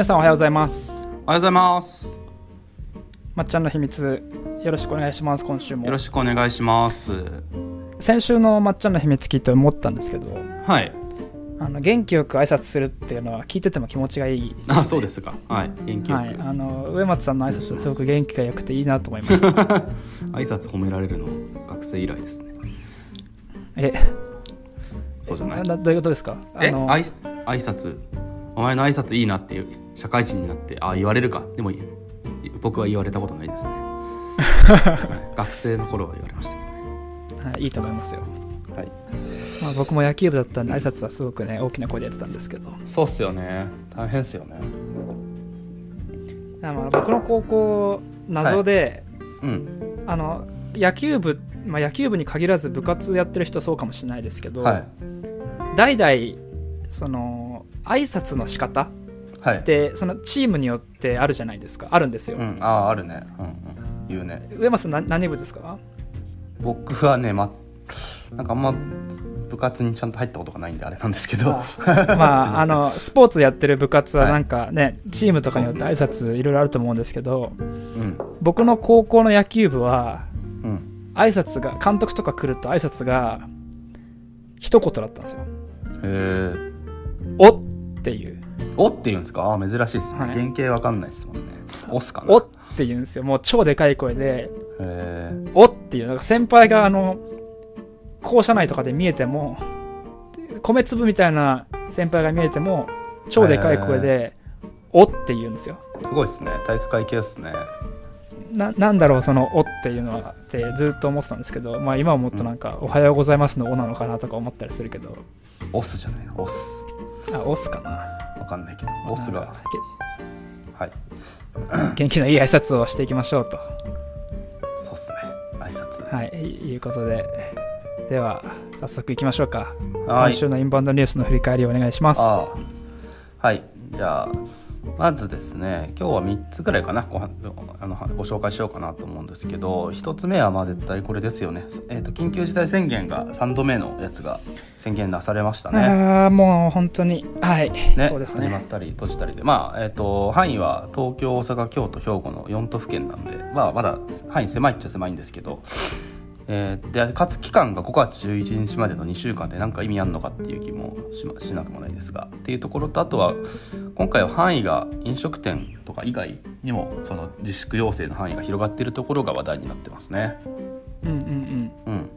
皆さんおはようございます。おはようございます。まっちゃんの秘密よろしくお願いします。今週も。よろしくお願いします。先週のまっちゃんの秘密聞いて思ったんですけどはい。あの元気よく挨拶するっていうのは聞いてても気持ちがいいです、ね、あそうですか。はい。元気よく、はい、あの上松さんの挨拶すごく元気が良くていいなと思いました 挨拶褒められるの学生以来ですね。え？そうじゃない？などういうことですか？あえ？の挨拶？お前の挨拶いいなっていう社会人になってあ言われるか。でもいい僕は言われたことないですね。は い学生の頃は言われましたけどね。はい、いいと思いますよ、はい。まあ、僕も野球部だったんで挨拶はすごくね大きな声でやってたんですけど。そうっすよね。大変っすよね。あの僕の高校謎で、うん。あの野球部、まあ、野球部に限らず部活やってる人そうかもしれないですけど、はい。代々その挨拶の仕方はい。ってそのチームによってあるじゃないですか。あるんですよ、うん。あああるね。うんうん。言うね。上松な何部ですか？僕はねまなんかあんま部活にちゃんと入ったことがないんであれなんですけど。まあ あのスポーツやってる部活ははい。なんかね、チームとかによって挨拶いろいろあると思うんですけどうん。僕の高校の野球部はうん。挨拶が監督とか来ると挨拶が一言だったんですよ。へえ「お」っていうおって言うんですか？ああ珍しいですね、はい。原型わかんないですもんね。おっすか「な。お」って言うんですよ。もう超でかい声で。へえ「お」っていう。なんか先輩があの校舎内とかで見えても米粒みたいな先輩が見えても超でかい声で「お」って言うんですよ。すごいですね。体育会系ですね。ななんだろうその「お」っていうのはってずっと思ってたんですけど、まあ、今はもっとなんか「おはようございます」の「お」なのかなとか思ったりするけど。オスじゃない？のオスあ「お」っすかな。わかんないけど。オスが。はい。元気のいい挨拶をしていきましょうと。そうっすね。挨拶。はいいうことで。では早速いきましょうか。はい。今週のインバウンドニュースの振り返りをお願いします。はい。じゃあまずですね今日は3つぐらいかなごはあのご紹介しようかなと思うんですけど1つ目はまあ絶対これですよね、えー、と緊急事態宣言が3度目のやつが宣言なされましたね。ああもう本当に。はい、ね、そうですね。始まったり閉じたりで。まあえっ、と範囲は東京大阪京都兵庫の4都府県なんでまあまだ範囲狭いっちゃ狭いんですけど、えーでかつ期間が5月11日までの2週間で何か意味あるのかっていう気もしなくもないですがっていうところとあとは今回は範囲が飲食店とか以外にもその自粛要請の範囲が広がっているところが話題になってますね。うんうんうん。うん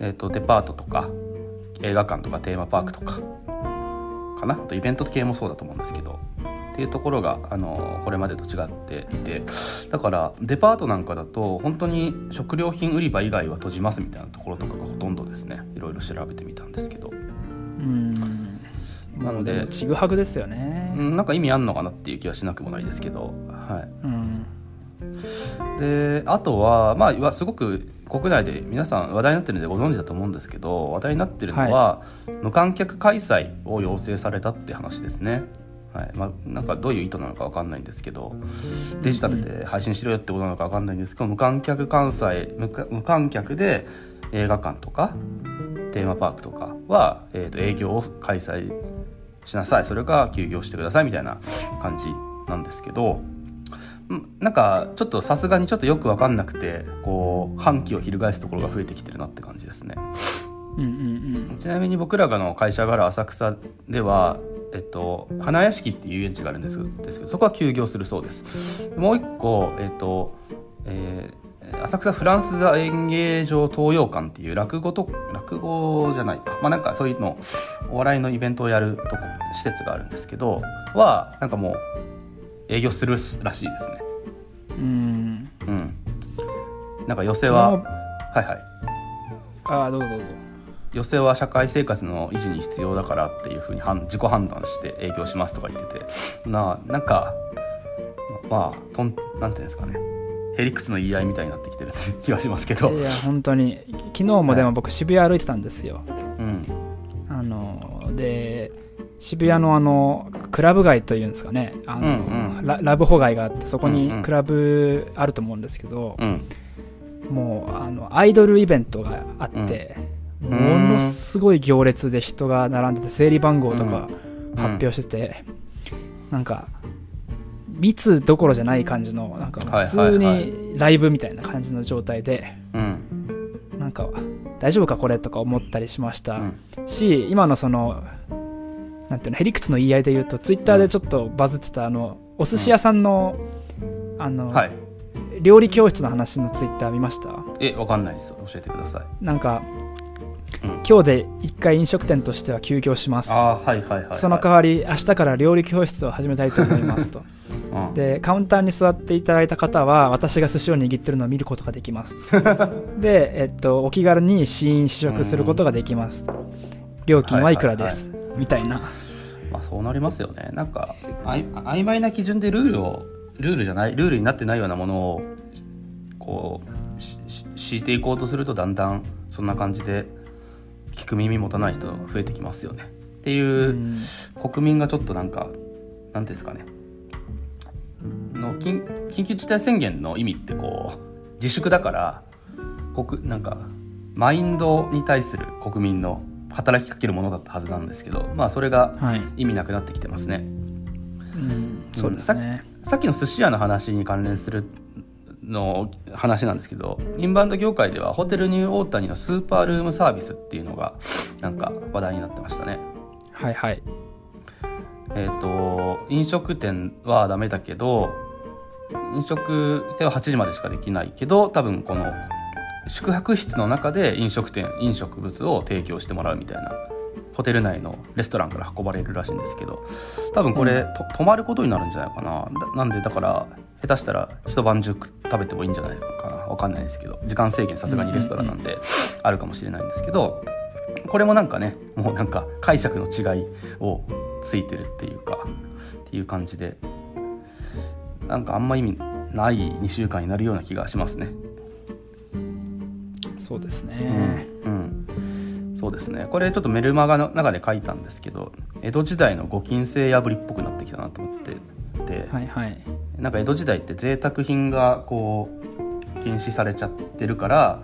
えー、とデパートとか映画館とかテーマパークとかかな。あとイベント系もそうだと思うんですけど。っていうところが、あのこれまでと違っていてだからデパートなんかだと本当に食料品売り場以外は閉じますみたいなところとかがほとんどですね。いろいろ調べてみたんですけど、うん。なのでちぐはぐですよね。うん、なんか意味あんのかなっていう気はしなくもないですけど、はい、うん。であとはまあわすごく国内で皆さん話題になってるんでご存知だと思うんですけど話題になってるのは、無観客開催を要請されたって話ですね。はい。まあ、なんかどういう意図なのか分かんないんですけどデジタルで配信しろよってことなのか分かんないんですけど無観客関西無観客で映画館とかテーマパークとかは、えー、と営業を開催しなさい。それか休業してくださいみたいな感じなんですけどうんなんかちょっとさすがにちょっとよく分かんなくてこう反旗を翻すところが増えてきてるなって感じですね。うんうん。ちなみに僕らがの会社がある浅草では、えっと、花屋敷っていう遊園地があるんですですけどそこは休業するそうです。もう一個、えっとえー浅草フランス座演芸場東洋館っていう落語と落語じゃないか。まあなんかそういうのお笑いのイベントをやるとこ施設があるんですけどはなんかもう営業するらしいですね。うん。うん。うんなんか寄せははいはい。ああどうぞどうぞ寄せは社会生活の維持に必要だからっていうふうに判自己判断して営業しますとか言ってて。ななんかまあとんなんていうんですかね。へりくつの言い合いみたいになってきてる気がしますけど、いや本当に。昨日もでも僕渋谷歩いてたんですよ。うん、あので渋谷のあのクラブ街というんですかね。あの、うんララブホ街があってそこうんうん。にクラブあると思うんですけど、うん。もうあのアイドルイベントがあって、んものすごい行列で人が並んでて整理番号とかうん。発表してて、なんか密どころじゃない感じのなんかはい普通にライブみたいな感じの状態で、うん。なんか大丈夫かこれとか思ったりしました、うん。し今のそのなんていうのへりくつの言い合いで言うとツイッターでちょっとバズってたあのお寿司屋さんの,、あのはい。料理教室の話のツイッター見ました？えわかんないです。教えてください。なんか、うん今日で一回飲食店としては休業します。その代わり明日から料理教室を始めたいと思いますと。うん。でカウンターに座っていただいた方は私が寿司を握ってるのを見ることができます。で、えっと、お気軽に試飲試食することができます。料金はいくらです、みたいな。まあそうなりますよね。なんかあい曖昧な基準でルールをルールじゃないルールになってないようなものをこうしし敷いていこうとするとだんだんそんな感じで聞く耳持たない人が増えてきますよね。っていう、うん。国民がちょっとなんかなんていうんですかね。の緊緊急事態宣言の意味ってこう自粛だから国なんかマインドに対する国民の働きかけるものだったはずなんですけどまあそれがはい、意味なくなってきてますね。うん、そうですね、さっきの寿司屋の話に関連するの話なんですけどインバウンド業界ではホテルニューオータニのスーパールームサービスっていうのがなんか話題になってましたね。はいはい。えっ、と飲食店はダメだけど飲食店は8時までしかできないけど多分この宿泊室の中で飲食店飲食物を提供してもらうみたいなホテル内のレストランから運ばれるらしいんですけど多分これ、と泊まることになるんじゃないかな。だなんでだから下手したら一晩中食べてもいいんじゃないかな。わかんないですけど時間制限さすがにレストランなんであるかもしれないんですけどこれもなんかねもうなんか解釈の違いをついてるっていうかっていう感じでなんかあんま意味ない2週間になるような気がしますね。そうですね、うん、そうですね。これちょっとメルマガの中で書いたんですけど江戸時代のご禁制破りっぽくなってきたなと思ってて、はいはい。なんか江戸時代って贅沢品がこう禁止されちゃってるから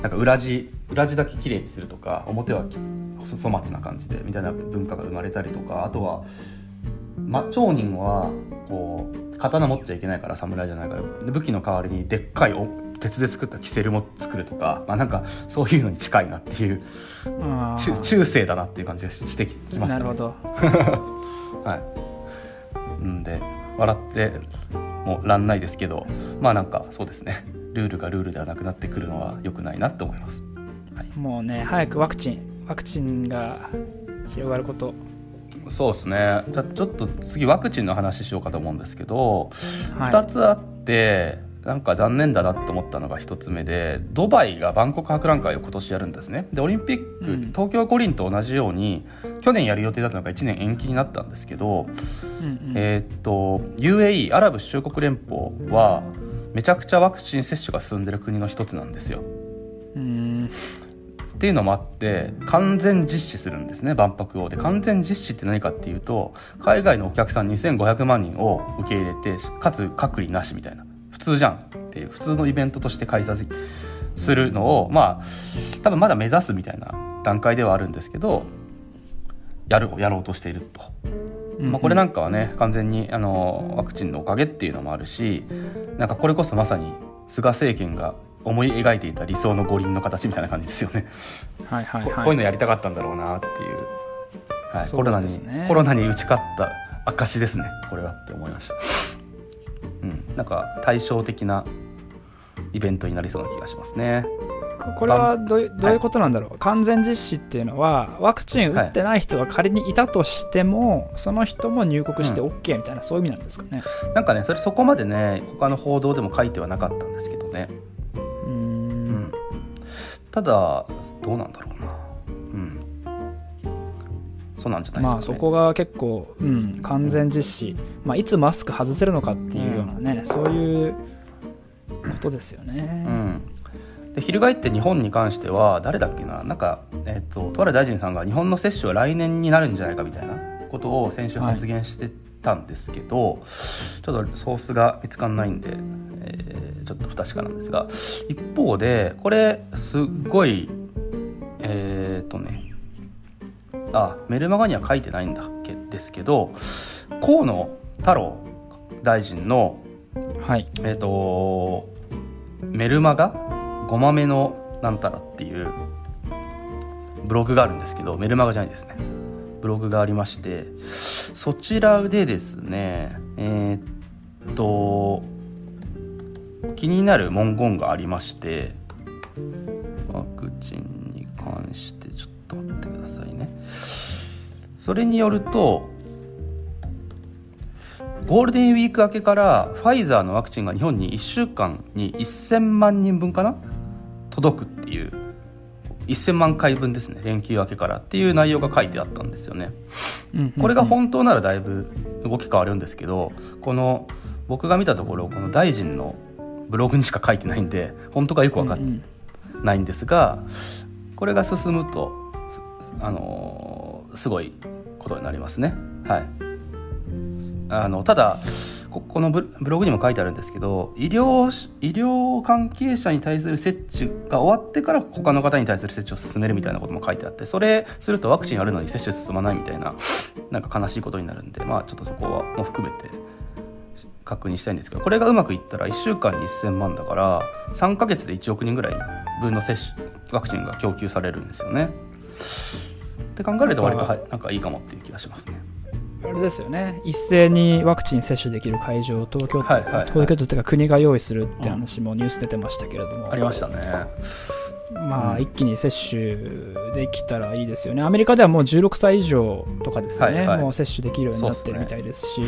なんか裏地裏地だけ綺麗にするとか表はき粗末な感じでみたいな文化が生まれたりとかあとは、ま、町人はこう刀持っちゃいけないから侍じゃないからで武器の代わりにでっかいお鉄で作ったキセルも作るとか、まあ、なんかそういうのに近いなっていうあ中中世だなっていう感じがししてききましたね。なるほど。はい。んで笑ってもらんないですけどまあなんかそうですね。ルールがルールではなくなってくるのは良くないなって思います。はい、もうね早くワクチンワクチンが広がること。そうですね。じゃあちょっと次ワクチンの話しようかと思うんですけど、はい。2つあってなんか残念だなって思ったのが1つ目でドバイが万国博覧会を今年やるんですね。でオリンピック、うん。東京五輪と同じように去年やる予定だったのが1年延期になったんですけど、うんうん。えーっと UAE アラブ首長国連邦はめちゃくちゃワクチン接種が進んでる国の一つなんですよ。うん。っていうのもあって完全実施するんですね万博を。で完全実施って何かっていうと海外のお客さん2500万人を受け入れてかつ隔離なしみたいな普通じゃんっていう普通のイベントとして開催するのをまあ多分まだ目指すみたいな段階ではあるんですけどやるやろうとしていると。まあ、これなんかはね完全にあのワクチンのおかげっていうのもあるしなんかこれこそまさに菅政権が思い描いていた理想の五輪の形みたいな感じですよね。はいはいここうはいいうのやりたかったんだろうなっていう、はい、そうコロナにコロナに打ち勝った証ですねこれはって思いました。うん、なんか対照的なイベントになりそうな気がしますね。ここれはどういうどういうことなんだろう、完全実施っていうのはワクチン打ってない人が仮にいたとしても、その人も入国して OK みたいな、そういう意味なんですかね？なんかねそれそこまでね他の報道でも書いてはなかったんですけどね。うん。ん、ただどうなんだろうな。うんなんじゃないですかね、まあそこが結構、うん、完全実施、まあ、いつマスク外せるのかっていうようなね、そういうことですよね、うん、で翻って日本に関しては誰だっけな。なんか、えっととある大臣さんが日本の接種は来年になるんじゃないかみたいなことを先週発言してたんですけど、ちょっとソースが見つかんないんで、えーちょっと不確かなんですが。一方でこれすっごいえっとねあメルマガには書いてないんだっけですけど河野太郎大臣の、はい。えっ、とメルマガごまめのなんたらっていうブログがあるんですけどメルマガじゃないですね。ブログがありましてそちらでですねえーっと気になる文言がありましてワクチンに関してちょっと待ってくださいね。それによるとゴールデンウィーク明けからファイザーのワクチンが日本に1週間に1000万人分かな？届くっていう。1000万回分ですね。連休明けからっていう内容が書いてあったんですよね。うんこれが本当ならだいぶ動き変わるんですけどこの僕が見たところこの大臣のブログにしか書いてないんで本当かよく分かんないんですがこれが進むとすあのすごいことになりますねはいあのただここのブログにも書いてあるんですけど医療医療関係者に対する接種が終わってから他の方に対する接種を進めるみたいなことも書いてあってそれするとワクチンあるのに接種進まないみたいななんか悲しいことになるんでまあちょっとそこはも含めて確認したいんですけどこれがうまくいったら1週間に1000万だから3ヶ月で1億人ぐらい分の接種ワクチンが供給されるんですよね。って考えると割とはいなんかいいかもっていう気がしますね。あれですよね。一斉にワクチン接種できる会場を東京都、はいはいはい。東京都っていうか国が用意するって話もニュース出てましたけれども、ありましたね。まあ、うん。一気に接種できたらいいですよね。アメリカではもう16歳以上とかですよね、はいはい。もう接種できるようになってるみたいですし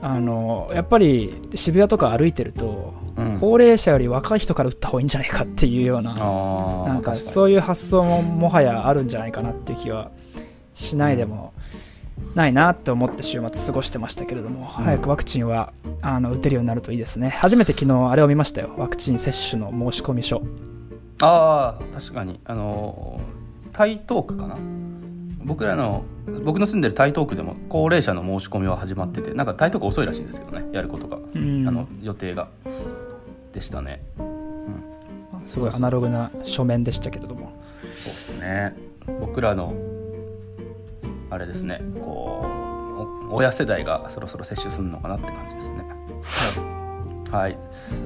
あのやっぱり渋谷とか歩いてると、うん。高齢者より若い人から打った方がいいんじゃないかっていうようななんかそういう発想ももはやあるんじゃないかなっていう気はしないでもないなって思って週末過ごしてましたけれども、早くワクチンはあの打てるようになるといいですね。初めて昨日あれを見ましたよ。ワクチン接種の申込書。ああ確かに。あの台東区かな僕らの僕の住んでる台東区でも高齢者の申し込みは始まっててなんか台東区遅いらしいんですけどねやることが、うん。あの予定が。でしたね。すごいアナログな書面でしたけれども。そうですね。僕らのあれですねこうお親世代がそろそろ接種するのかなって感じですねはい。っ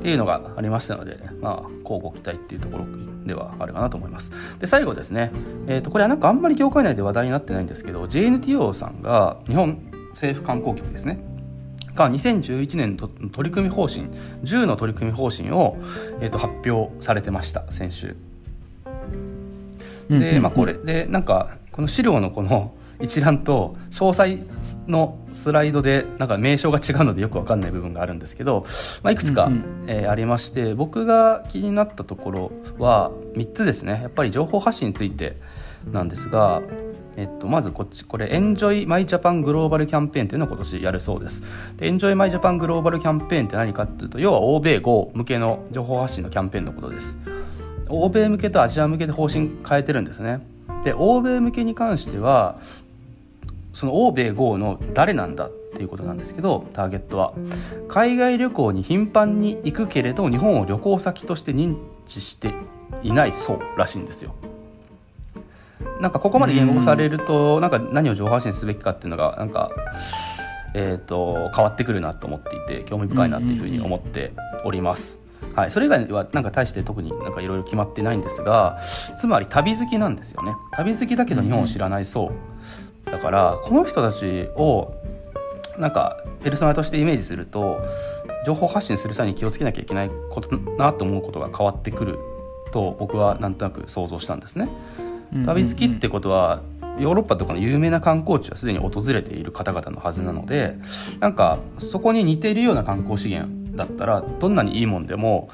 ていうのがありましたのでまあ交互期待っていうところではあるかなと思います。で最後ですね、えー、とこれはなんかあんまり業界内で話題になってないんですけど JNTO さんが日本政府観光局ですね。が2011年の取り組み方針10の取り組み方針を、えー、と発表されてました先週。で、まあ、これでなんかこの資料のこの一覧と詳細のスライドでなんか名称が違うのでよくわかんない部分があるんですけど、まあ、いくつか、うんうん。えーありまして僕が気になったところは3つですね。やっぱり情報発信についてなんですが、えっと、まずこっちこれ「Enjoy My Japan グローバルキャンペーン」というのを今年やるそうです。で Enjoy My Japan グローバルキャンペーンって何かっていうと要は欧米豪向けの情報発信のキャンペーンのことです。欧米向けとアジア向けで方針変えてるんですね。で欧米向けに関してはその欧米豪の誰なんだっていうことなんですけどターゲットは。海外旅行に頻繁に行くけれど日本を旅行先として認知していない層らしいんですよ。なんかここまで言語化されるとなんか何を情報発信すべきかっていうのがなんかえー、と変わってくるなと思っていて興味深いなっていうふうに思っております。はい、それ以外はなんか大して特になんかいろいろ決まってないんですがつまり旅好きなんですよね。旅好きだけど日本を知らない層だからこの人たちをなんかペルソナとしてイメージすると情報発信する際に気をつけなきゃいけないことなと思うことが変わってくると僕はなんとなく想像したんですね。旅好きってことはヨーロッパとかの有名な観光地はすでに訪れている方々のはずなのでなんかそこに似ているような観光資源だったらどんなにいいもんでも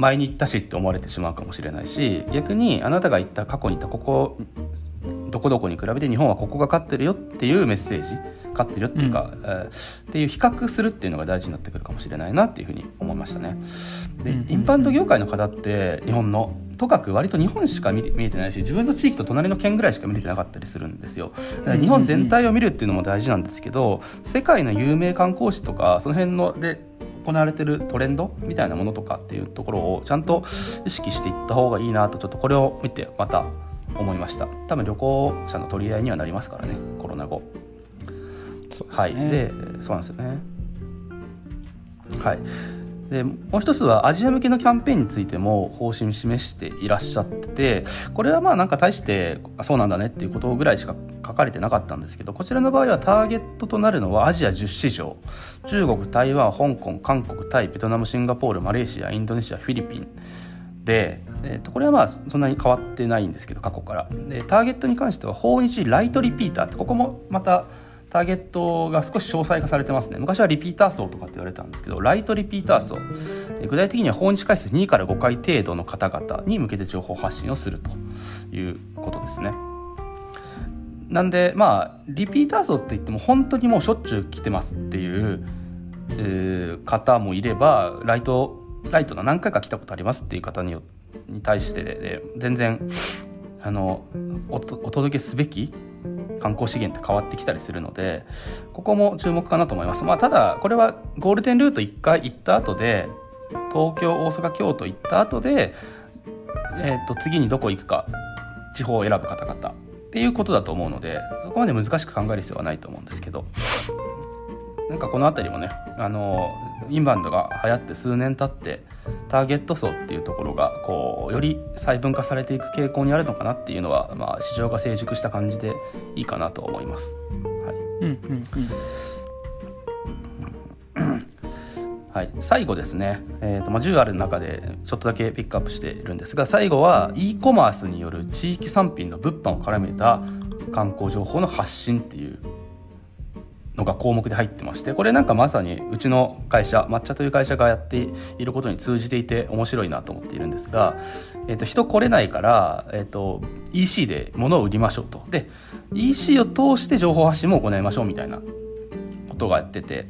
前に行ったしって思われてしまうかもしれないし逆にあなたが行った過去に行ったここどこどこに比べて日本はここが勝ってるよっていうメッセージ勝ってるよっていうか、えーっていう比較するっていうのが大事になってくるかもしれないなっていうふうに思いましたね。で、インバウンド業界の方って日本のとかく割と日本しか見えてないし自分の地域と隣の県ぐらいしか見れてなかったりするんですよ。日本全体を見るっていうのも大事なんですけど世界の有名観光地とかその辺ので行われてるトレンドみたいなものとかっていうところをちゃんと意識していった方がいいなとちょっとこれを見てまた思いました。多分旅行者の取り合いにはなりますからねコロナ後。そうですね。はい。でそうなんですよね。はい。でもう一つはアジア向けのキャンペーンについても方針示していらっしゃっててこれはまあなんか大してそうなんだねっていうことぐらいしか書かれてなかったんですけどこちらの場合はターゲットとなるのはアジア10市場中国台湾香港韓国タイベトナムシンガポールマレーシアインドネシアフィリピン。で、えー、とこれはまあそんなに変わってないんですけど過去から。でターゲットに関しては訪日ライトリピーターってここもまたターゲットが少し詳細化されてますね。昔はリピーター層とかって言われたんですけどライトリピーター層。具体的には訪日回数2から5回程度の方々に向けて情報発信をするということですね。なんでまあリピーター層って言っても本当にもうしょっちゅう来てますっていう、えー、方もいればライトライトの何回か来たことありますっていう方にに対してで、で全然あのお届けすべき観光資源って変わってきたりするのでここも注目かなと思います、まあ、ただこれはゴールデンルート1回行った後で東京大阪京都行った後で、えー、と次にどこ行くか地方を選ぶ方々。っていうことだと思うのでそこまで難しく考える必要はないと思うんですけどなんかこの辺りもねあのインバウンドが流行って数年経ってターゲット層っていうところがこうより細分化されていく傾向にあるのかなっていうのは、まあ、市場が成熟した感じでいいかなと思います。はいうんうんうんはい、最後ですね、えーとまあ、10ある中でちょっとだけピックアップしているんですが最後は e コマースによる地域産品の物販を絡めた観光情報の発信っていうのが項目で入ってましてこれなんかまさにうちの会社 MATCHA という会社がやっていることに通じていて面白いなと思っているんですが、えー、と人来れないから、えー、と EC で物を売りましょうと。で EC を通して情報発信も行いましょうみたいなことがやってて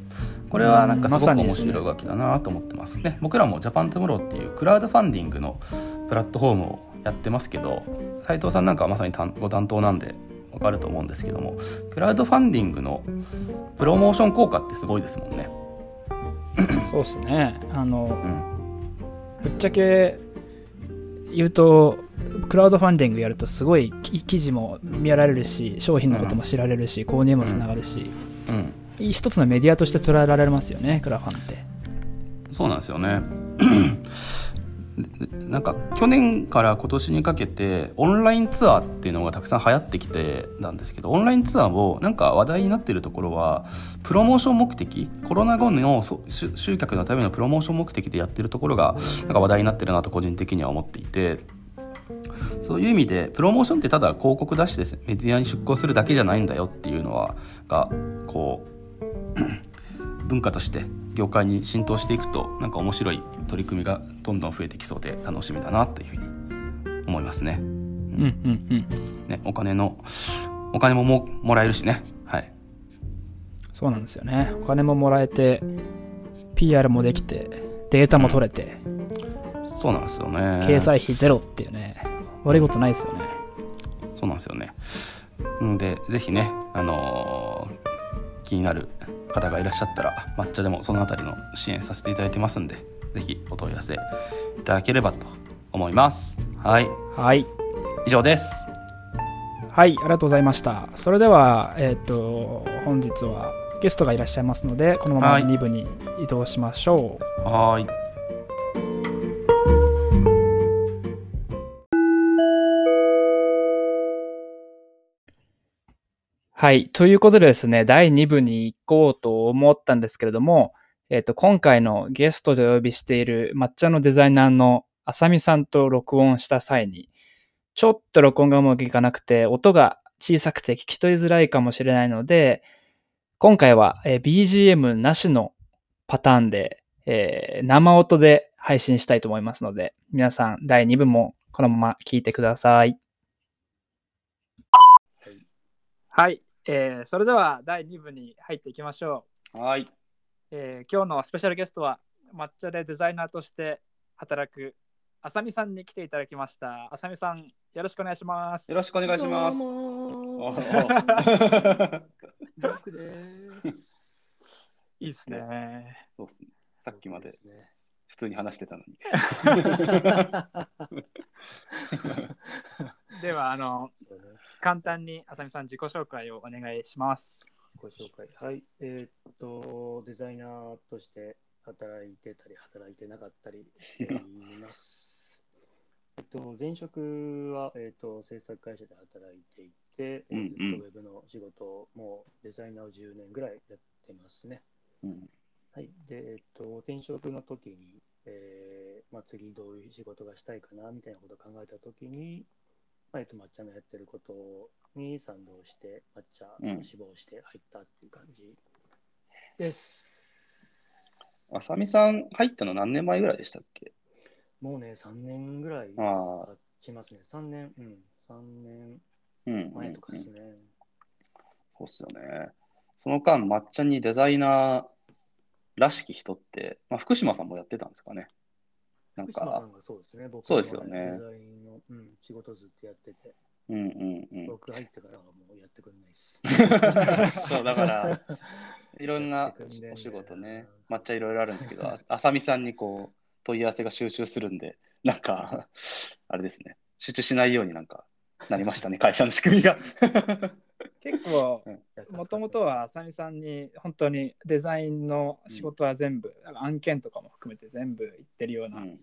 これはなんかすごく面白い動きだなと思ってます。ね,、僕らもジャパントゥモローっていうクラウドファンディングのプラットフォームをやってますけど斉藤さんなんかはまさにご担当なんでわかると思うんですけどもクラウドファンディングのプロモーション効果ってすごいですもんね。そうですね。あの、うん、ぶっちゃけ言うとクラウドファンディングやるとすごい記事も見られるし商品のことも知られるし、うん、購入もつながるし、うん、一つのメディアとして捉えられますよねクラファンって。そうなんですよね。なんか去年から今年にかけてオンラインツアーっていうのがたくさん流行ってきてなんですけどオンラインツアーをなんか話題になってるところはプロモーション目的コロナ後の集客のためのプロモーション目的でやってるところがなんか話題になってるなと個人的には思っていて。そういう意味でプロモーションってただ広告出してメディアに出向するだけじゃないんだよっていうのはがこう文化として業界に浸透していくとなんか面白い取り組みがどんどん増えてきそうで楽しみだなというふうに思いますね。うんうんうん。ねお金のお金もももらえるしね。はい。そうなんですよね。お金ももらえて PR もできてデータも取れて、うん、そうなんですよね。掲載費ゼロっていうね悪いことないですよね。そうなんですよね。んでぜひねあのー、気になる方がいらっしゃったら抹茶でもその辺りの支援させていただいてますんで是非お問い合わせいただければと思います。はい。はい。以上です。はいありがとうございました。それではえっ、ー、と本日はゲストがいらっしゃいますのでこのまま2部に移動しましょう。はいはい。ということでですね、第2部に行こうと思ったんですけれども、えっ、ー、と、今回のゲストでお呼びしている抹茶のデザイナーのあさみさんと録音した際に、ちょっと録音がうまくいかなくて、音が小さくて聞き取りづらいかもしれないので、今回は、BGM なしのパターンで、えー、生音で配信したいと思いますので、皆さん第2部もこのまま聞いてください。はい。えー、それでは第2部に入っていきましょう。はい、えー、今日のスペシャルゲストは抹茶でデザイナーとして働くあさみさんに来ていただきました。あさみさん、よろしくお願いします。よろしくお願いします。いいですね。そうですね。さっきまで普通に話してたのに。では、あの、簡単にあさみさん自己紹介をお願いします。ご紹介。はい。えー、っと、デザイナーとして働いてたり、働いてなかったりしています。えっと、前職は、えっと、制作会社で働いていて、えうんうんずっとウェブの仕事を、もうデザイナーを10年ぐらいやってますね。うんはい。で、えっと、転職の時に、えーまあ、次どういう仕事がしたいかな、みたいなことを考えた時に、まあ、えっと、抹茶のやってることに賛同して、抹茶うんを志望して入ったっていう感じです。あさみさん入ったの何年前ぐらいでしたっけ？もうね、3年ぐらい経ちますね。3年、うん、3年うんうんうん前とかですね。そうっすよね。その間、抹茶にデザイナーらしき人って、まあ、福島さんもやってたんですかね。なんか、福島さんがそうですね、僕そうですよねうん、仕事ずっとやってて、うんうんうん。僕入ってからはもうやってくれないです。そう、だから、いろんやなお仕事ね、抹茶いろいろあるんですけど、ああさみさんにこう、問い合わせが集中するんで、なんか、あれですね、集中しないようになんか、なりましたね、会社の仕組みが。結構やってもともとは浅見さんに本当にデザインの仕事は全部、案件とかも含めて全部行ってるよううなん。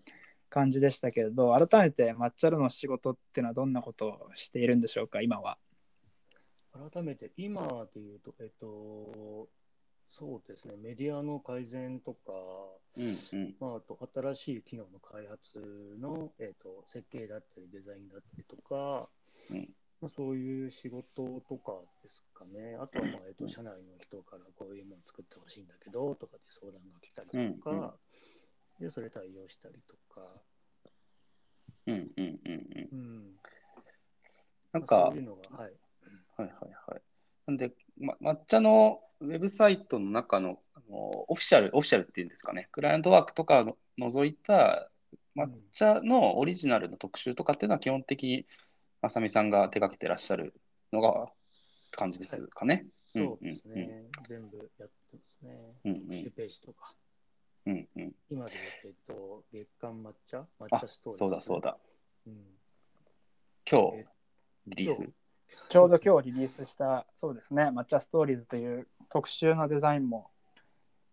感じでしたけれど、改めて抹茶ルの仕事っていうのはどんなことをしているんでしょうか今は。改めて今で言うと、えっと、そうですね、メディアの改善とか、うんうん。まあ、あと新しい機能の開発の、えっと、設計だったりデザインだったりとか、うんまあ、そういう仕事とかですかね。あとは、まあえっと、社内の人からこういうもの作ってほしいんだけどとかで相談が来たりとか、うんでそれ対応したりとか、うんうんうんうん。うん、なんまあかそういうのが、はい。はいはいはい。なんで、ま、抹茶のウェブサイトの中のあのオフィシャル、オフィシャルっていうんですかね、クライアントワークとかの除いた抹茶のオリジナルの特集とかっていうのは基本的にあさみさんが手掛けてらっしゃるのが感じですかね。そうですうんね。全部やってますね。うんうん特集ページとか。うんうん。今で言うと、えっと、月刊抹茶？抹あ茶ストーリーズ。そうだそうだ。うん。今日えリリース？ちょうど今日リリースした、そうですね、抹茶ストーリーズという特集のデザインも、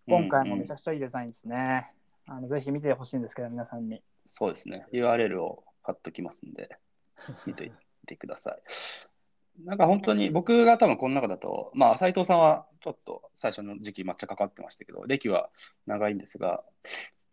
今回もめちゃくちゃいいデザインですね。あのぜひ見てほしいんですけど、皆さんに。そうですね。URL を貼っときますんで、見てみてください。なんか本当に僕が多分この中だと、まあ斉藤さんはちょっと最初の時期抹茶かかってましたけど、歴は長いんですが、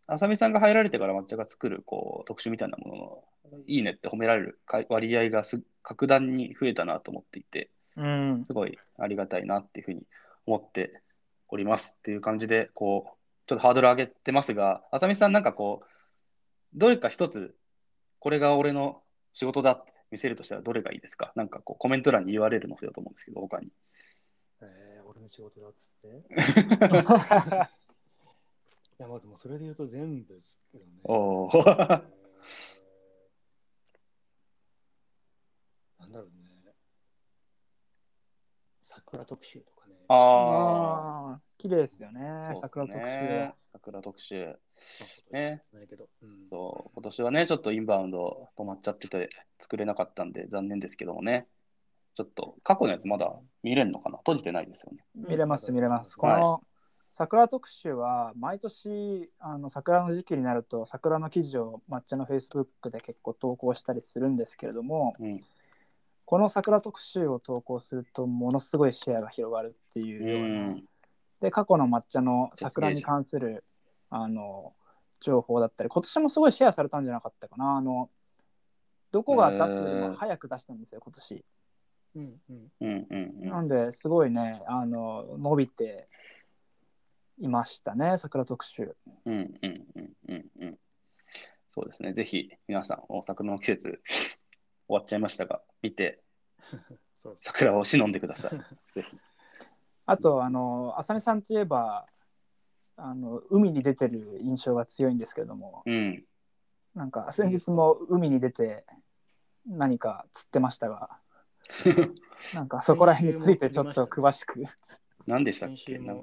浅見さんが入られてから抹茶が作るこう特集みたいなもののいいねって褒められる割合がす格段に増えたなと思っていて、うん。すごいありがたいなっていうふうに思っておりますっていう感じで、こう、ちょっとハードル上げてますが、浅見さんなんかこう、どれか一つ、これが俺の仕事だって見せるとしたらどれがいいですか？なんかこうコメント欄に URL 載せようと思うんですけど、他に。えー、俺の仕事だっつって？いや、まあでもそれで言うと全部ですけどね。おえーーなんだろうね。桜特集とかね。あああ、綺麗ですよねあ、、桜特集。ね。桜特集。まあねないけど。うん、そう、今年はね、ちょっとインバウンド止まっちゃってて作れなかったんで残念ですけどもね。ちょっと過去のやつまだ見れるのかな？閉じてないですよね。見れます、見れます。こはいの桜特集は毎年あの桜の時期になると桜の記事を抹茶の Facebook で結構投稿したりするんですけれどもうん。この桜特集を投稿するとものすごいシェアが広がるっていうような、うんで過去の抹茶の桜に関するあの情報だったり今年もすごいシェアされたんじゃなかったかなあのどこが出すよりも早く出したんですよ今年。うんうん。うんうんうん。なんですごいねあの伸びていましたね桜特集。うんうんうんうんうん。そうですね。ぜひ皆さん、大桜の季節終わっちゃいましたが、見て。桜を忍んでください。ぜひ。あとあの浅見さんといえばあの海に出てる印象が強いんですけれどもうん。なんか先日も海に出て何か釣ってましたが なんかそこら辺についてちょっと詳しく。何でしたっ先けな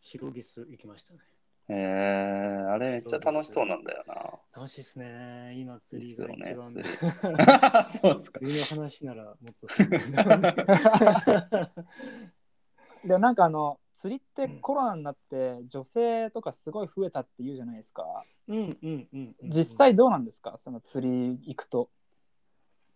白ギス行きましたね。えー、あれめっちゃ楽しそうなんだよな。楽しいですね。今釣りいいっすよねが一番。釣り そうですか。釣りの話ならもっとでもなんかあの釣りってコロナになって女性とかすごい増えたって言うじゃないですか。うんうんうんうん。実際どうなんですか？その釣り行くと。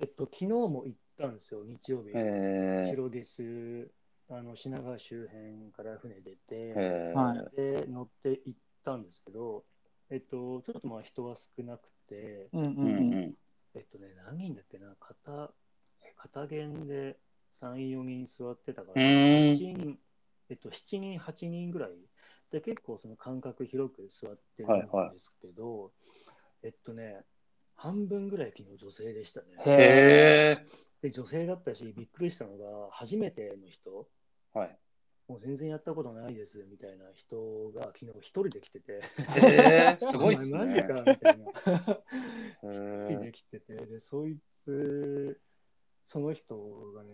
えっと、昨日も行ったんですよ、日曜日。へ白ディス、あの品川周辺から船出て、え。はいで、乗って行ったんですけど、えっと、ちょっとまあ人は少なくて、うんうんうんうん。うん。えっとね、何人だっけな、片、片弦で3、4人座ってたから、うん8人、えっと、7人、8人ぐらいで、結構その間隔広く座ってるんはいはいですけど、えっとね、半分ぐらい昨日女性でしたね。へ。で、女性だったし、びっくりしたのが、初めての人、はい。もう全然やったことないですみたいな人が昨日一人で来てて。すごいっすお前マジね。かみたいな。へ一人でえ。来てて、で、そいつ、その人がね、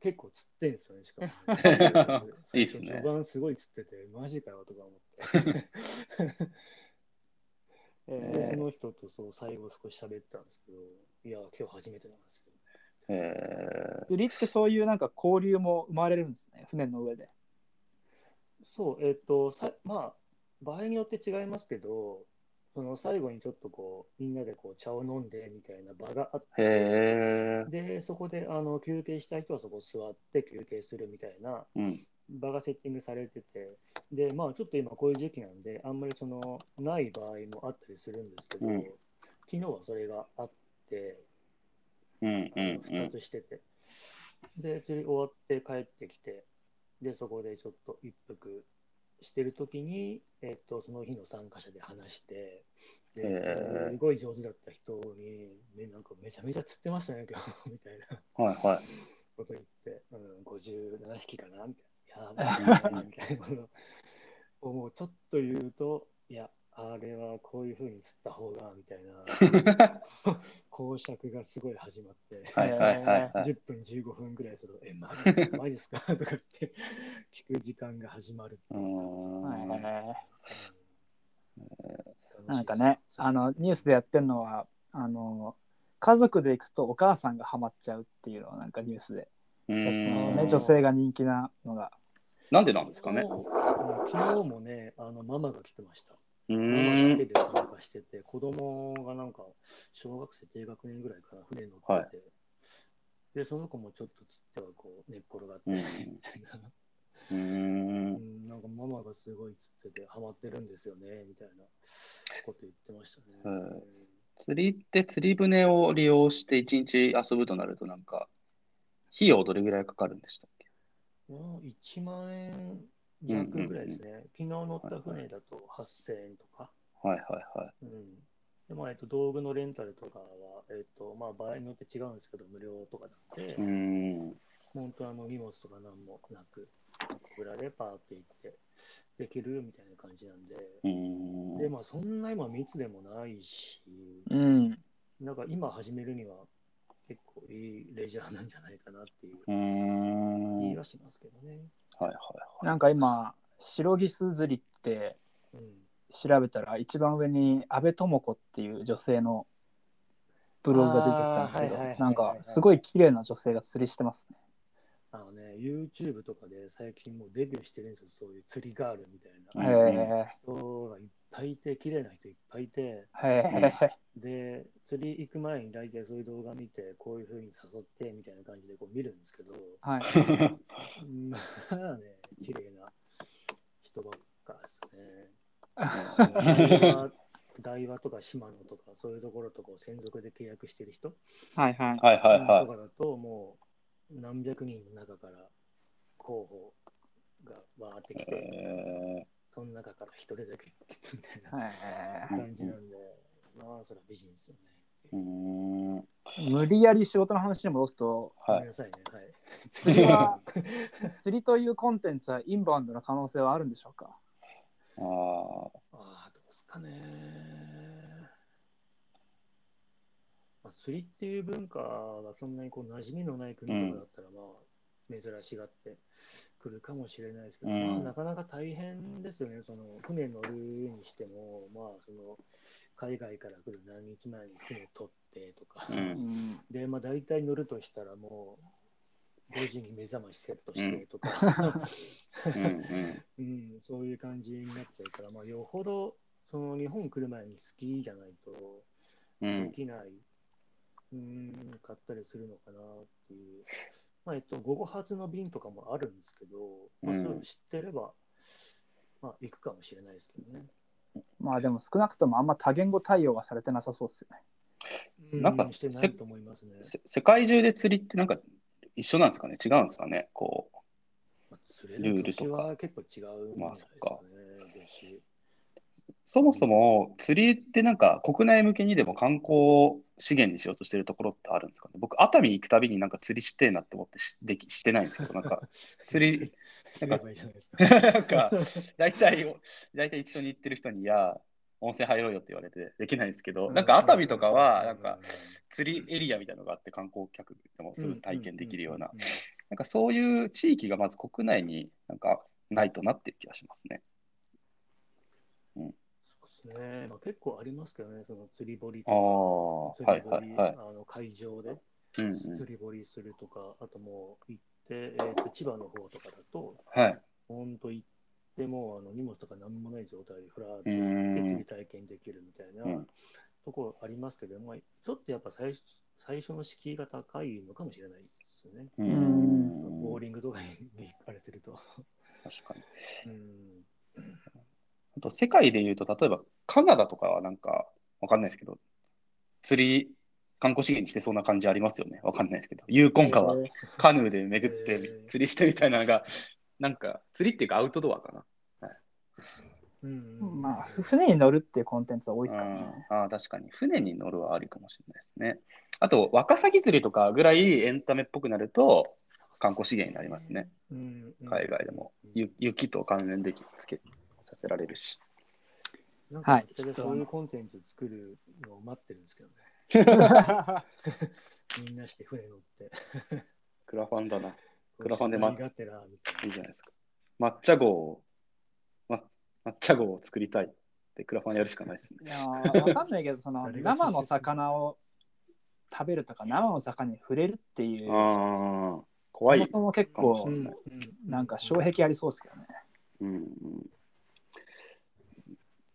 結構釣ってんすよね、しかも、ね。いいっすね序盤すごい釣ってて、マジかよとか思って。で、その人とそう最後少し喋ったんですけど、いや、今日初めてなんですよね。へえ。釣りってそういうなんか交流も生まれるんですね。船の上で。そう、えっ、と、さまあ、場合によって違いますけど、その最後にちょっとこう、みんなでこう茶を飲んでみたいな場があって。で、そこであの休憩したい人はそこ座って休憩するみたいなうん。場がセッティングされてて、で、まあちょっと今こういう時期なんで、あんまりそのない場合もあったりするんですけど、うん昨日はそれがあって、うん2つしてて、で、釣り終わって帰ってきて、で、そこでちょっと一服してるときに、えっと、その日の参加者で話して、へでーすごい上手だった人に、ね、なんかめちゃめちゃ釣ってましたね、今日、みたいなはいはい。こと言って、うん、57匹かなみたいな。やばいな、みたいなことをもうちょっと言うと、いや、あれはこういうふうに釣った方が、みたいな、講釈がすごい始まって、はいはいはいはい。10分、15分ぐらいすると、え、マジですか？マジですか？とか言って、聞く時間が始まるってういう感じーん。へうんーなんかね、あのニュースでやってるのは、あの家族で行くとお母さんがハマっちゃうっていうのをなんかニュースでうやってましたね。女性が人気なのが。なんでなんですかね。うん昨日もね、あのママが来てました。だけで参加してて、子供がなんか小学生低学年ぐらいから船に乗ってて、で、その子もちょっとつってはこう寝っ転がって、うん。みたいな。うん。ん、なんかママがすごい釣っててハマってるんですよね、みたいなこと言ってましたね。うん釣りって釣り船を利用して一日遊ぶとなるとなんか、費用どれぐらいかかるんでしたっけ？うん1万円弱ぐらいですね。昨日乗った船だと8000円とか。はいはいはい。うんでまあえっと、道具のレンタルとかは、えっとまあ、場合によって違うんですけど、無料とかなんで、うーん。本当あの荷物とか何もなく、小倉でパーって行って、できるみたいな感じなんで、ん。で、まあそんな今密でもないし、うん。なんか今始めるには結構いいレジャーなんじゃないかなっていう気がしますけどね。はいはい。なんか今、白ギス釣りってうん、調べたら一番上に安倍智子っていう女性のブログが出てきたんですけどなんかすごい綺麗な女性が釣りしてますね。あのね、YouTube とかで最近もうデビューしてるんですよ、そういう釣りガールみたいうんなへ人がいっぱいいて、綺麗な人いっぱいいて。で、釣り行く前に大体そういう動画見て、こういうふうに誘ってみたいな感じでこう見るんですけど、はい。まあね、綺麗な人ばっかですね。台湾とか島野とか、そういうところとこう専属で契約してる人はいはい。はいはいはとかだと、もう何百人の中から候補がわーってきい。て、えその中から一人だけみたいなへ感じなんで、まあ、それはビジネスよね。無理やり仕事の話に戻すと、はい。ごめんなさいね。はい。釣りは 釣りというコンテンツはインバウンドの可能性はあるんでしょうか？ああ。ああ、どうですかね。まあ、釣りっていう文化がそんなにこう馴染みのない国とかだったら、まあ、珍しがってくるかもしれないですけど、うんまあ、なかなか大変ですよね。その船乗るにしても、まあ、その海外から来る何日前に船取ってとか、う。うんん。で、まあ、大体乗るとしたらもう、5時に目覚ましセットしてとか、うんそういう感じになっちゃうから、まあ、よほどその日本来る前に好きじゃないとうんできない、うん、買ったりするのかなっていう。まあえっと、午後発の便とかもあるんですけど、まあ、うんそういうの知ってれば、まあ、行くかもしれないですけどね。まあでも少なくともあんま多言語対応はされてなさそうですよね。なんかうしてないと思いますね。せ世界中で釣りってなんか一緒なんですかね？違うんですかね？こうまあ釣れる年は結構違うまあそっかそもそも釣りってなんか国内向けにでも観光資源にしようとしてるところってあるんですかね？僕熱海行くたびになんか釣りしてえなって思ってしできしてないんですけどなんか 釣りなんか大体大体一緒に行ってる人にいや温泉入ろうよって言われてできないんですけど、なんか熱海とかはなんか釣りエリアみたいなのがあって観光客でもすぐ体験できるような、なんかそういう地域がまず国内になんかないとなってる気がしますね。ですね。まあ、結構ありますけどね、その釣り堀とか、はい釣り堀、はいはい。あの会場でうんうん、釣り堀するとか、あともう行って、えーと、千葉の方とかだと、はい。本当行ってもうあの荷物とか何もない状態でふらーっとって釣りん。体験できるみたいなうんところありますけど、まあ、ちょっとやっぱ最初最初の敷居が高いのかもしれないですね。ううんボーリングとかに あれすると。確かに。うんあと世界で言うと、例えばカナダとかはなんかわかんないですけど、釣り観光資源にしてそうな感じありますよね。わかんないですけど、ユーコン川、えカヌーで巡っへてー釣りしてみたいなのが、なんか釣りっていうかアウトドアかな。うんーまあ船に乗るっていうコンテンツは多いですからね。ああ、確かに。船に乗るはありかもしれないですね。あと、ワカサギ釣りとかぐらいエンタメっぽくなると、観光資源になりますね。うんうん海外でも。ゆ雪と関連できつけさせられるし。はいそういうコンテンツ作るのを待ってるんですけどね。みんなして船乗って。クラファンだな。クラファンでま取材がてらいいいじゃないですか。抹茶号を、ま、抹茶号を作りたいってクラファンやるしかないですね。いやーわかんないけどその生の魚を食べるとか生の魚に触れるっていうああ、怖いそも。そも結構なんか障壁ありそうですけどね。うんうん、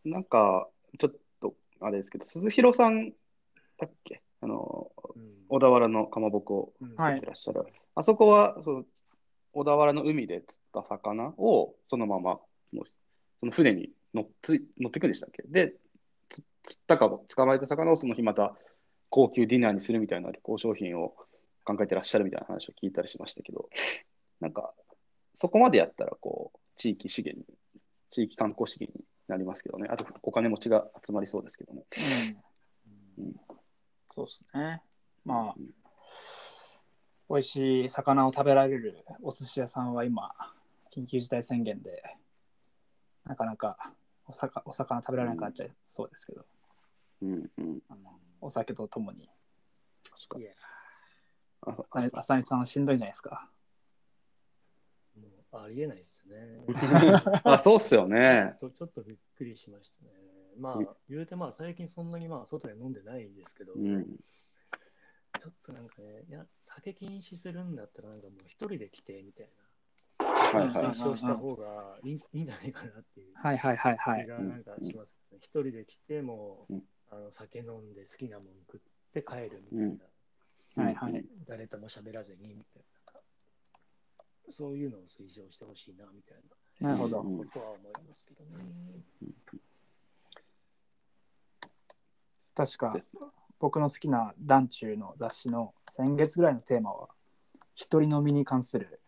なんか、ちょっとあれですけど、鈴廣さんだっけ？あの、うん。小田原のかまぼこをってらっしゃる。あそこはその小田原の海で釣った魚をそのままそのその船に乗っつ乗ってくんでしたっけ？で、つ釣ったかも、捕まえた魚をその日また高級ディナーにするみたいな旅行商品を考えてらっしゃるみたいな話を聞いたりしましたけど、なんか、そこまでやったら、こう、地域資源に、地域観光資源になりますけどね、あとお金持ちが集まりそうですけども。うん。うん。そうですね。まあうん。美味しい魚を食べられるお寿司屋さんは今緊急事態宣言でなかなかお魚お魚食べられなくなっちゃいそうですけど、うんうん、あのお酒とともに。確かに。浅見さんはしんどいじゃないですか。もうありえないですね。あ、そうっすよね。ちょちょっとびっくりしましたね。まうんあ、言うてまあ最近そんなにまあ外で飲んでないんですけど、うん。ちょっとなんかね、いや、酒禁止するんだったらなんかもう一人で来てみたいはいな、はい推奨した方がいいいいんじゃないかなっていうはいはいはいはい。気がなんかしますけどね。一人で来てもうんあの酒飲んで好きなもん食って帰るみたいな。うんはいはい誰とも喋らずにみたいな。そういうのを推奨してほしいなみたいなるほど。ことは思いますけどね。確か僕の好きな団中の雑誌の先月ぐらいのテーマは一人飲みに関する。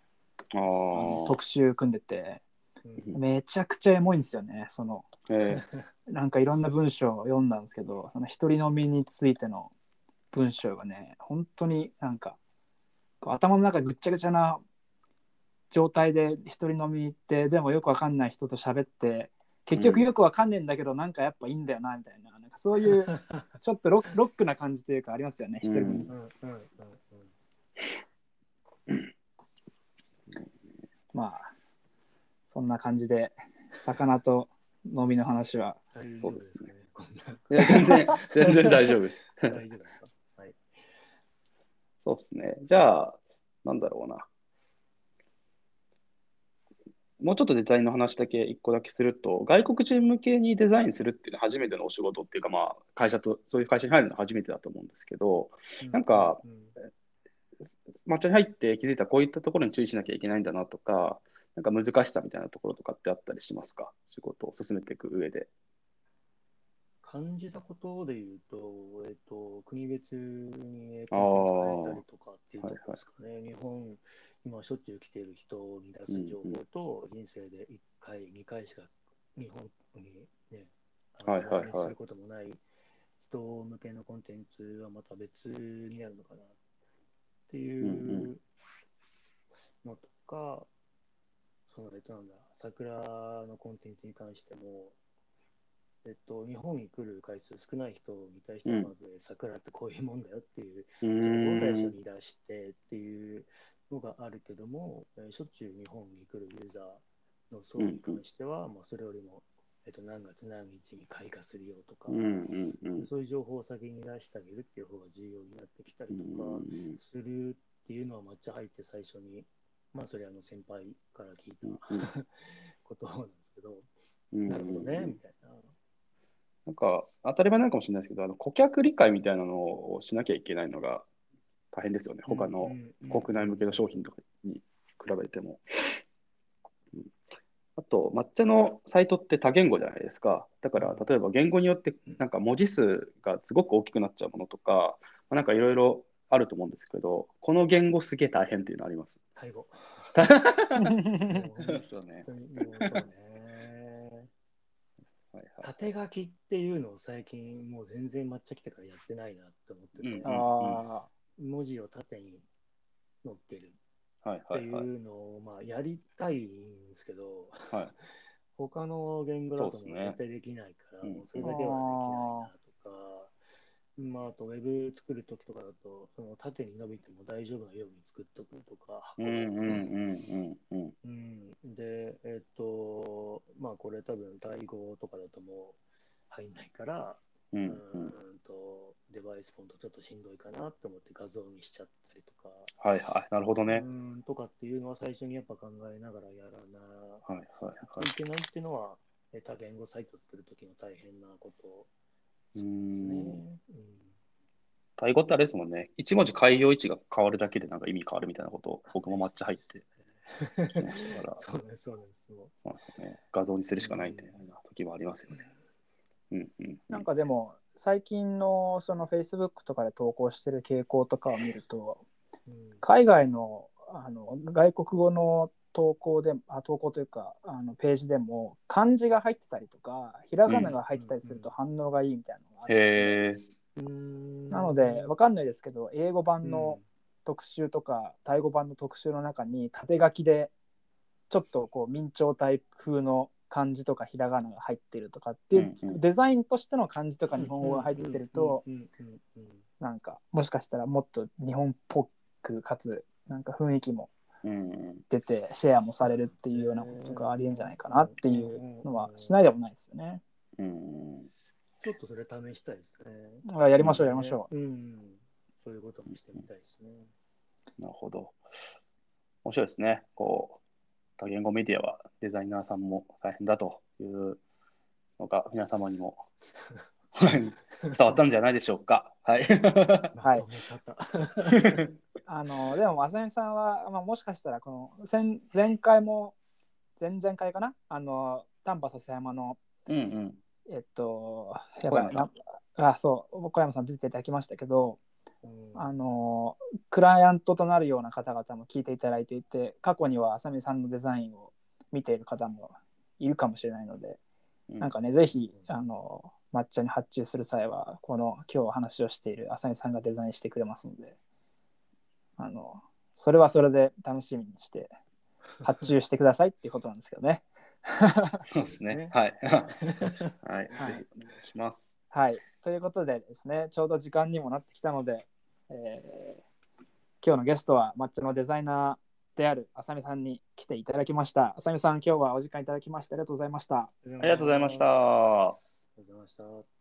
特集組んでてうんめちゃくちゃエモいんですよね。そのえなんかいろんな文章を読んだんですけど、その一人飲みについての文章がね、本当になんか、頭の中ぐっちゃぐちゃな状態で一人飲みに行って、でもよくわかんない人と喋って、結局よくわかんねえんだけど、なんかやっぱいいんだよな、みたいな、なんかそういう ちょっとロロックな感じというかありますよね、一人飲み。うんうんうんうんうんまあ、そんな感じで、魚と飲みの話は、そうですねいや全然、全然大丈夫です。大丈夫ですか？はい。そうですね。じゃあ、なんだろうな。もうちょっとデザインの話だけ一個だけすると、外国人向けにデザインするっていうのは初めてのお仕事っていうか、まあ、会社と、そういう会社に入るのは初めてだと思うんですけど、なんか抹茶に入って気づいたこういったところに注意しなきゃいけないんだなとか、なんか難しさみたいなところとかってあったりしますか？仕事を進めていく上で。感じたことで言うと、えっと、国別にコンテンツ変えたりとかっていうところですかね。はいはい、日本、今しょっちゅう来ている人に出す情報と、人生で1回、2回しか日本にね、はいはいはい、することもない人向けのコンテンツはまた別になるのかなっていうのとか、その、えっとなんだ、桜のコンテンツに関しても、えっと、日本に来る回数少ない人に対しては、まず、桜ってこういうもんだよっていう情報を最初に出してっていうのがあるけども、えー、しょっちゅう日本に来るユーザーの層に関しては、まあ、それよりも、えっと、何月何日に開花するよとか、そういう情報を先に出してあげるっていう方が重要になってきたりとかするっていうのは抹茶入って最初に、まあ、それあの先輩から聞いた ことなんですけど、なるほどね、みたいな。なんか当たり前なのかもしれないですけど、あの顧客理解みたいなのをしなきゃいけないのが大変ですよね、他の国内向けの商品とかに比べても。あと、抹茶のサイトって多言語じゃないですか。だから、例えば言語によってなんか文字数がすごく大きくなっちゃうものとか、なんかいろいろあると思うんですけど、この言語すげえ大変っていうのあります。タイ語。そうね。はいはい、縦書きっていうのを最近もう全然抹茶来てからやってないなって思ってて、うんうん、文字を縦に載っける。っていうのをまあやりたいんですけど、はい、他の言語だと絶対できないから、もうそれだけはできないなとか、まあ、あとウェブ作るときとかだと、その縦に伸びても大丈夫なように作っとくとか、うんうんうんうんうん。で、えっ、と、まあこれ多分、タイ語とかだともう入んないから、うん、うん、とデバイスフォントちょっとしんどいかなって思って画像にしちゃったりとか。はいはい、なるほどね。うんとかっていうのは最初にやっぱ考えながらやらな、はいはいはい、いけないっていうのは、多言語サイト作るときの大変なことうん。タイ語ってあれですもんね。一文字開業位置が変わるだけでなんか意味変わるみたいなことを僕も抹茶入ってきましたから。そうです、そうです。そうですね。画像にするしかないみたいな時もありますよね。うんうん、なんかでも、最近のその Facebook とかで投稿してる傾向とかを見ると、海外のあの外国語の投稿であ投稿というかあのページでも漢字が入ってたりとかひらがなが入ってたりすると反応がいいみたいなのがある、うん、なのでわかんないですけど英語版の特集とか、タイ語版の特集の中に縦書きでちょっとこう明朝体風の漢字とかひらがなが入ってるとかっていう、うんうん、デザインとしての漢字とか日本語が入ってるとなんかもしかしたらもっと日本っぽくかつなんか雰囲気も出てシェアもされるっていうようなことがありえんじゃないかなっていうのはしないでもないですよね。うん、ちょっとそれ試したいですね。あやりましょうやりましょう、うん。そういうこともしてみたいですね。なるほど。面白いですね。こう多言語メディアはデザイナーさんも大変だというのが皆様にも 伝わったんじゃないでしょうか。はい。はい。あのでも、まさみさんは、まあ、もしかしたら、この前前回も、前々回かな、あの丹波篠山の、うんうん、えっと、やばいな、あ、そう、小山さん出ていただきましたけど、うん、あのクライアントとなるような方々も聞いていただいていて、過去にはあさみさんのデザインを見ている方もいるかもしれないので、うん、なんかね、ぜひ、あの抹茶に発注する際は、この今日話をしている浅見さんがデザインしてくれますので、あの、それはそれで楽しみにして発注してくださいっていうことなんですけどね。そうですね。はい。はい。はい、お願いします。はい。ということでですね、ちょうど時間にもなってきたので、えー、今日のゲストは抹茶のデザイナーである浅見さんに来ていただきました。浅見さん、今日はお時間いただきましてありがとうございました。ありがとうございました。ありがとうございました。